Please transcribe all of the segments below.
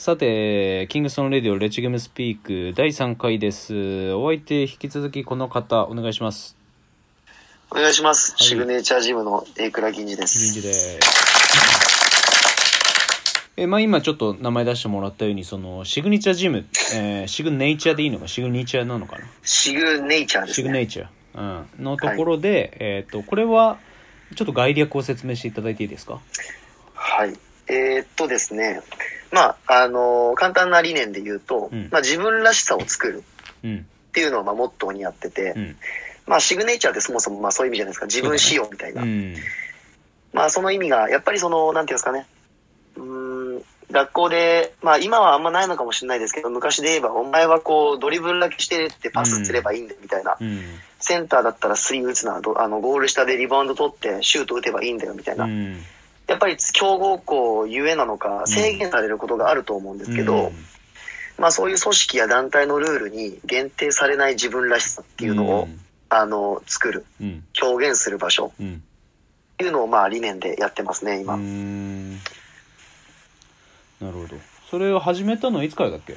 さて、キングストンレディオレッチゲームスピーク第3回です。お相手、引き続きこの方、お願いします。お願いします。いシグネチャージムのエイクラ銀次で臨す。時です。え、まあ今ちょっと名前出してもらったように、その、シグニチャージム、えーシグネイチャーでいいのか、シグニチャーなのかな？シグネイチャーですね。シグネイチャー、うん、のところで、えっ、と、これは、ちょっと概略を説明していただいていいですか？はい。えーっとですね。まあ、あのー簡単な理念で言うと、うんまあ自分らしさを作るうん。っていうのをまあモットーにやってて、うん。まあシグネイチャーってそもそもまあそういう意味じゃないですか。自分仕様みたいな。うん。まあその意味が、やっぱりその、なんていうんですかね。うーん、学校で、まあ今はあんまないのかもしれないですけど、昔で言えば、お前はこう、ドリブルだけしてってパスすればいいんだよみたいな。うん。センターだったらスリー打つな、どあの、ゴール下でリバウンド取ってシュート打てばいいんだよみたいな。うん。やっぱり強豪校ゆえなのか、制限されることがあると思うんですけど、まあそういう組織や団体のルールに限定されない自分らしさっていうのを、あの、作る、うん。表現する場所うん。っていうのをまあ理念でやってますね、う今。ん。なるほど。それを始めたのはいつからだっけ？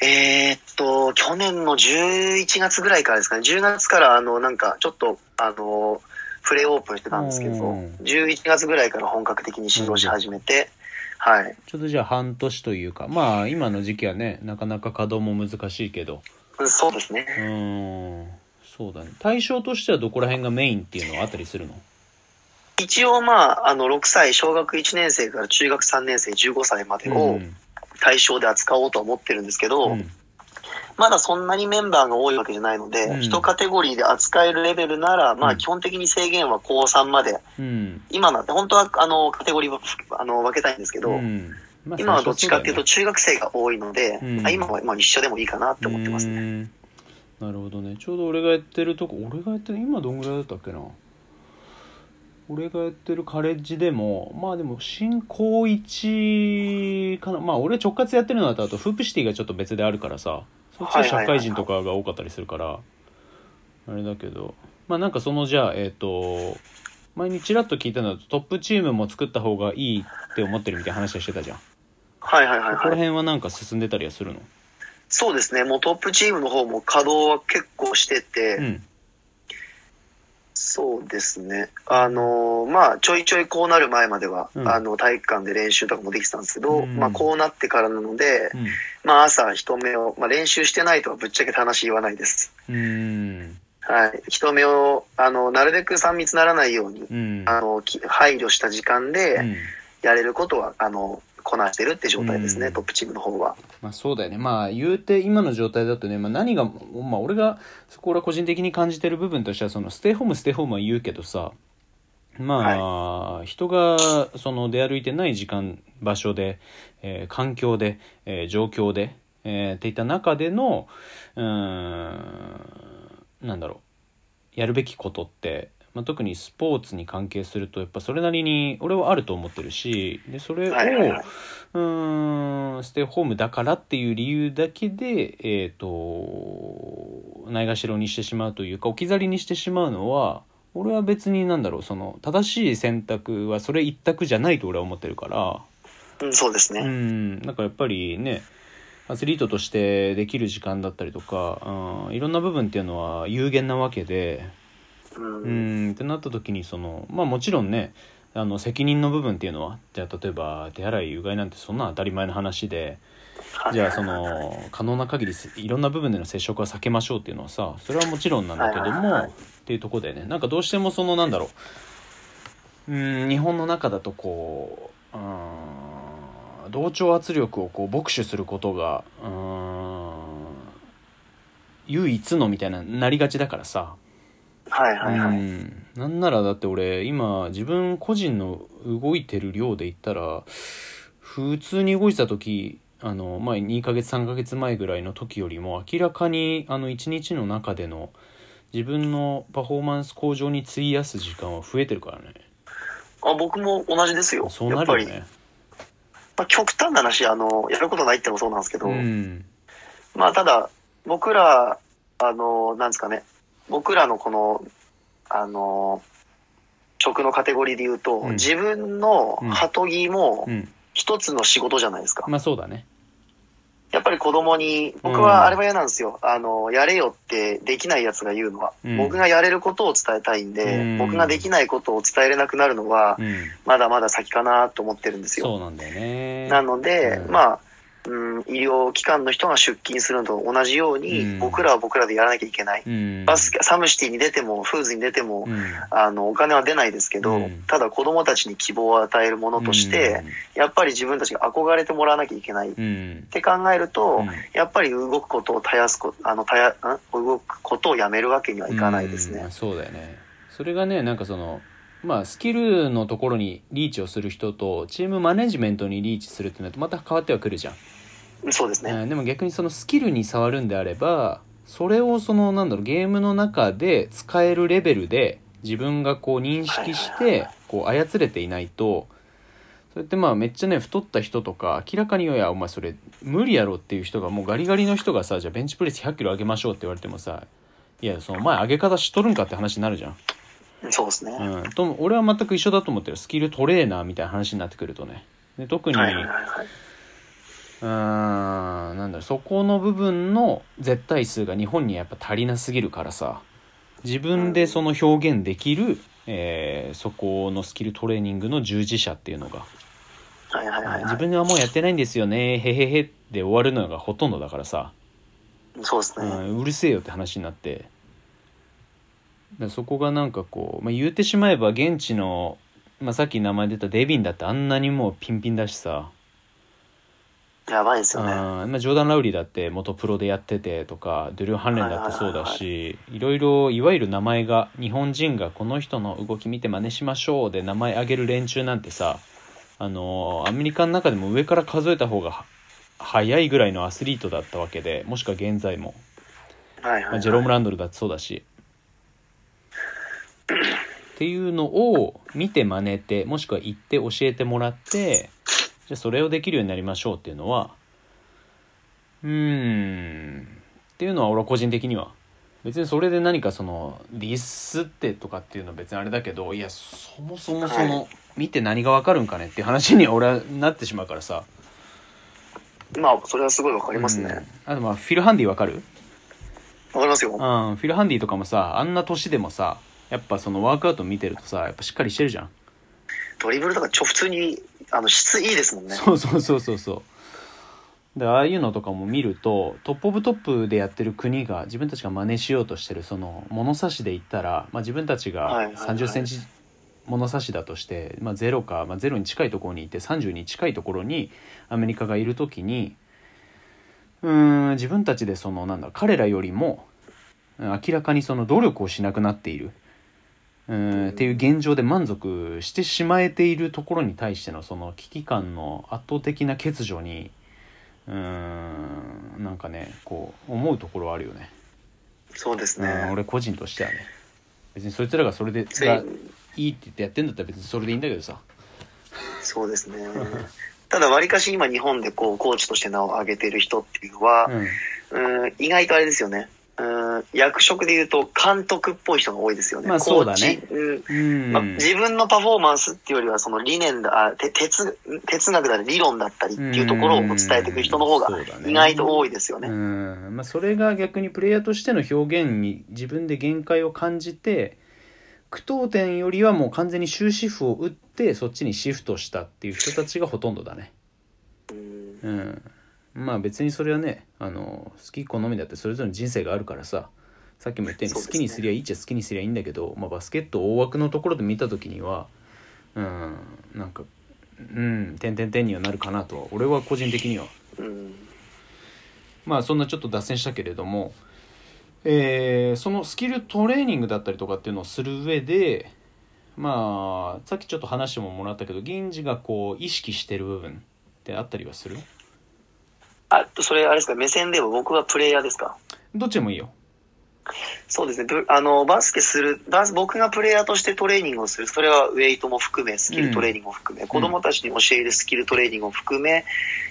えーっと、去年の11月ぐらいからですかね、10月からあの、なんかちょっと、あの、プレイオープンしてたんですけどうん、11月ぐらいから本格的に指導し始めて、はい。ちょっとじゃあ半年というか、まあ今の時期はね、なかなか稼働も難しいけど、そうですね。うーん、そうだね。対象としてはどこら辺がメインっていうのはあったりするの？一応まあ、あの、6歳、小学1年生から中学3年生、15歳までをうん対象で扱おうと思ってるんですけど、うんまだそんなにメンバーが多いわけじゃないので、うん。一カテゴリーで扱えるレベルなら、まうん。あ基本的に制限は高3まで、うん。今なんて本当はあの、カテゴリーはあの分けたいんですけど、うん。まあ今はどっちかっていうと最中学生が多いので、うん。あ今はまあ一緒でもいいかなって思ってますね。なるほどね。ちょうど俺がやってるとこ、俺がやってる、今どんぐらいだったっけな？俺がやってるカレッジでも、まあでも、新高1かな。まあ俺直轄やってるのだと、あとフープシティがちょっと別であるからさ、そっちは社会人とかが多かったりするから、あれだけど、まあなんかそのじゃあ、えっ、と、前にちらっと聞いたのだとトップチームも作った方がいいって思ってるみたいな話はしてたじゃん。はいはいはいここらはい。辺はなんか進んでたりはするの？そうですね、もうトップチームの方も稼働は結構してて、うん。そうですね。あのーまあ、ちょいちょいこうなる前までは、うんあの、体育館で練習とかもできてたんですけど、うんまあ、こうなってからなので、うん。まあ、朝人目を、まあ、練習してないとはぶっちゃけた話言わないです。はい。人目を、あの、なるべく3密ならないように、うん。あの、き配慮した時間うで、んやれることは、あの、こなしてるって状態ですね、うんトップチームの方は。まあそうだよね。まあ言うて今の状態だとね、まあ何が、まあ俺がそこら個人的に感じてる部分としては、そのステイホームステイホームは言うけどさ、まあ、人がその出歩いてない時間、場所で、えー環境で、えー状況で、えーっていった中での、うーん、なんだろう、やるべきことって、まあ、特にスポーツに関係するとやっぱそれなりに俺はあると思ってるしでそれを。うーんステイホームだからっていう理由だけで、えっ、と、ないがしろにしてしまうというか、置き去りにしてしまうのは、俺は別になんだろう、その、正しい選択はそれ一択じゃないと俺は思ってるから、うん、そうですうね。ん、なんかやっぱりね、アスリートとしてできる時間だったりとか、うん、いろんな部分っていうのは有限なわけで、うん。うんってなった時にそのまあもちろんねあの責任の部分っていうのはじゃあ例えば手洗いうがいなんてそんな当たり前の話ではい。じゃあその可能な限りいろんな部分での接触は避けましょうっていうのはさそれはもちろんなんだけどはいはいはい。もっていうところでねなんかどうしてもそのなんだろううん日本の中だとこううん同調圧力をこう牧取することがうん唯一のみたいななりがちだからさはいはいはい。うん、なんならだって俺今自分個人の動いてる量で言ったら普通に動いてた時あの前2ヶ月3ヶ月前ぐらいの時よりも明らかにあの1日の中での自分のパフォーマンス向上に費やす時間は増えてるからね。あ僕も同じですよ。そうなるよね。まあ、極端な話、あの、やることないってのもそうなんですけど、うん。まあ、ただ、僕ら、あの、なんですかね、僕らのこの、あの、職のカテゴリーで言うと、うん。自分の鳩着もうん。一つの仕事じゃないですか。まあそうだね。やっぱり子供に、僕はあれは嫌なんですよ。あの、やれよってできない奴が言うのは。うん。僕がやれることを伝えたいんで、うん。僕ができないことを伝えれなくなるのは、うん。まだまだ先かなと思ってるんですよ。そうなんだよね。なので、うん。まあ、うん、医療機関の人が出勤するのと同じように、うん。僕らは僕らでやらなきゃいけない。うん。バスケ、サムシティに出ても、フーズに出ても、うん。あの、お金は出ないですけど、うん。ただ子供たちに希望を与えるものとして、やっぱり自分たちが憧れてもらわなきゃいけない。って考えると、うん。やっぱり動くことを絶やすこあの、たや、ん？動くことをやめるわけにはいかないですね。うん。そうだよね。それがねなんかそのまあスキルのところにリーチをする人とチームマネジメントにリーチするってなるとまた変わってはくるじゃん、そうですね。うんでも逆にそのスキルに触るんであればそれをそのなんだろうゲームの中で使えるレベルで自分がこう認識してこう操れていないとそれってまあめっちゃね太った人とか明らかに「いやお前それ無理やろ」っていう人がもうガリガリの人がさじゃあベンチプレス100キロ上げましょうって言われてもさいやその前上げ方知っとるんかって話になるじゃん。そうですね。うん、と俺は全く一緒だと思ってるスキルトレーナーみたいな話になってくるとねで特に、はいはいはいはい。うーん。なんだろうそこの部分の絶対数が日本にやっぱ足りなすぎるからさ。自分でその表現できる、えーそこのスキルトレーニングの従事者っていうのが、はいはいはい、はい。自分ではもうやってないんですよねへへへで終わるのがほとんどだからさ、そうですね。うん、うるせえよって話になって。だそこがなんかこう、まあ、言うてしまえば現地の、まあ、さっき名前出たデビンだってあんなにもうピンピンだしさやばいですよね。あまあ、ジョーダン・ラウリーだって元プロでやっててとかドゥルー・ハンレンだってそうだしいろいろいわゆる名前が日本人がこの人の動き見て真似しましょうで名前挙げる連中なんてさあのアメリカの中でも上から数えた方がは早いぐらいのアスリートだったわけでもしくは現在も、はいはい、はい。まあ、ジェローム・ランドルだってそうだしっていうのを見て真似てもしくは言って教えてもらってじゃあそれをできるようになりましょうっていうのはうーんっていうのは俺は個人的には。別にそれで何かそのディスってとかっていうのは別にあれだけどいやそもそもそはの見て何がわかるんかねっていう話には俺はなってしまうからさ。まあ、それはすごいわかありますね。あとまあフィル・ハンディわかる？わかりますよ。うん、フィル・ハンディとかもさあんな年でもさやっぱそのワークアウト見てるとさやっぱしっかりしてるじゃん、ドリブルとかちょ、普通に、あの、質いいですもんね。そうそうそうそうそう。でああいうのとかも見るとトップオブトップでやってる国が自分たちが真似しようとしてるその物差しで言ったら、まあ、自分たちがはいはいはい。3 0センチ物差しだとして、まあ、0か、まあ、0に近いところにいて30に近いところにアメリカがいる時にうーん自分たちでそのなんだ彼らよりもうん明らかにその努力をしなくなっているうーんっていう現状で満足してしまえているところに対してのその危機感の圧倒的な欠如にうーんなんかねこう思うところはあるよね、そうですうん、ね。俺個人としてはね別にそいつらがそれでついがいいって言ってやってんだったら別にそれでいいんだけどさそうですね。ただ、わりかし今日本でこう、コーチとして名を上げてる人っていうのは、うんうん、意外とあれですよね。うん、役職で言うと監督っぽい人が多いですよね。まあそうだね。うんうん。まあ、自分のパフォーマンスっていうよりはその理念だあて哲哲学だったり理論だったりっていうところを伝えていく人の方が意外と多いですよね。うん。まあ、それが逆にプレイヤーとしての表現に自分で限界を感じて句読点よりはもう完全に終止符を打ってそっちにシフトしたっていう人たちがほとんどだね。うん。うん、まあ別にそれはねあの好き好みだってそれぞれの人生があるからささっきも言ったように好きにすりゃいいっちゃ好きにすりゃいいんだけど、まあ、バスケット大枠のところで見た時にはうんなんかうん点々点にはなるかなとは俺は個人的には。うん。まあそんなちょっと脱線したけれども、えーそのスキルトレーニングだったりとかっていうのをする上でまあさっきちょっと話ももらったけど銀次がこう意識してる部分ってあったりはする？あそれあれですか？目線では僕はプレイヤーですか？どっちでもいいよ。そうですね。ぶあのバスケするバス僕がプレイヤーとしてトレーニングをする。それはウェイトも含めスキルトレーニングも含め、子供たちに教えるスキルトレーニングも含め、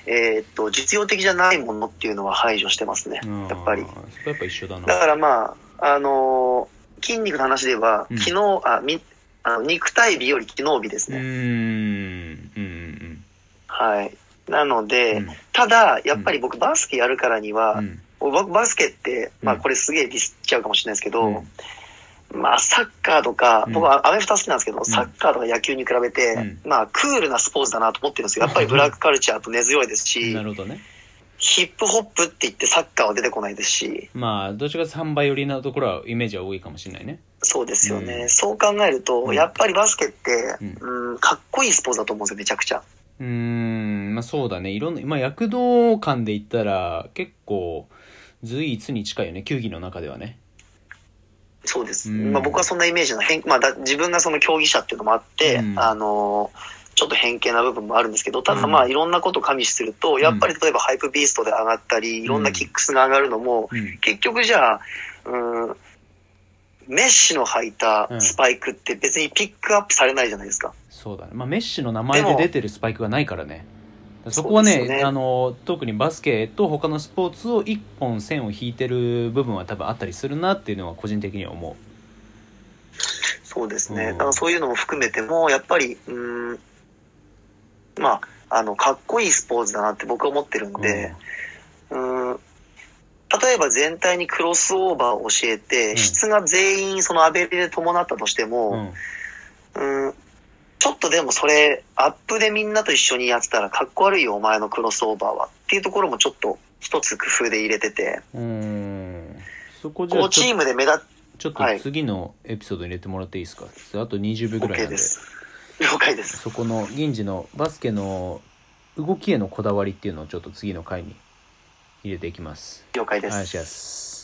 えーっと実用的じゃないものっていうのは排除してますね。うんやっぱり。やっぱ一緒だな。だからまあ、あのー筋肉の話では、うん。昨日、あ、み、あの肉体美より機能美ですね。んうんうん。はい。なので、うんただ、やっぱり僕バスケやるからには、うん。僕バスケって、まあうんこれすげえディスっちゃうかもしれないですけど、うん。まあサッカーとか、うん。僕はアメフト好きなんですけど、サッカーとか野球に比べて、まあクールなスポーツだなと思ってるんですよ。やっぱりブラックカルチャーと根強いですしな、るほどね。ヒップホップって言ってサッカーは出てこないですし、まあどっちかというと3倍寄りなところはイメージは多いかもしれないね。そうですよね。うん。そう考えると、うん。やっぱりバスケって、ううん、かっこいいスポーツだと思うんですよ、めちゃくちゃ。うーんまあそうだね。いろんなまあ躍動感で言ったら結構随一に近いよね。球技の中ではね。そうです。うん。まあ僕はそんなイメージの変、まあだ自分がその競技者っていうのもあって、うん。あのちょっと偏見な部分もあるんですけど、ただうん。まあいろんなことを加味すると、やっぱり例えばハイプビーストで上がったり、いろんなキックスが上がるのも、うん。結局じゃあ、うん、メッシの履いたスパイクって別にピックアップされないじゃないですか。そうだね。まあメッシの名前で出てるスパイクがないからね。そこはねね。あの特にバスケと他のスポーツを一本線を引いてる部分は多分あったりするなっていうのは個人的には思そうですね。うん。だからそういうのも含めても、やっぱり、うん、まあ、あの、かっこいいスポーツだなって僕は思ってるんう、で、うん例えば全体にクロスオーバーを教えて、うん。質が全員そのアベレで伴ったとしてうん。も、うん、ちょっとでもそれ、アップでみんなと一緒にやってたらかっこ悪いよ、お前のクロスオーバーは。っていうところもちょっと一つ工夫で入れてて、うんそこじゃこうチーあちょムで目立ちょっと次のエピソードに入れてもらっていいですか？あと20秒つぐらいな OK んでです。了解です。そこの銀次のバスケの動きへのこだわりっていうのをちょっと次の回に入れていきます。了解です。お願いします。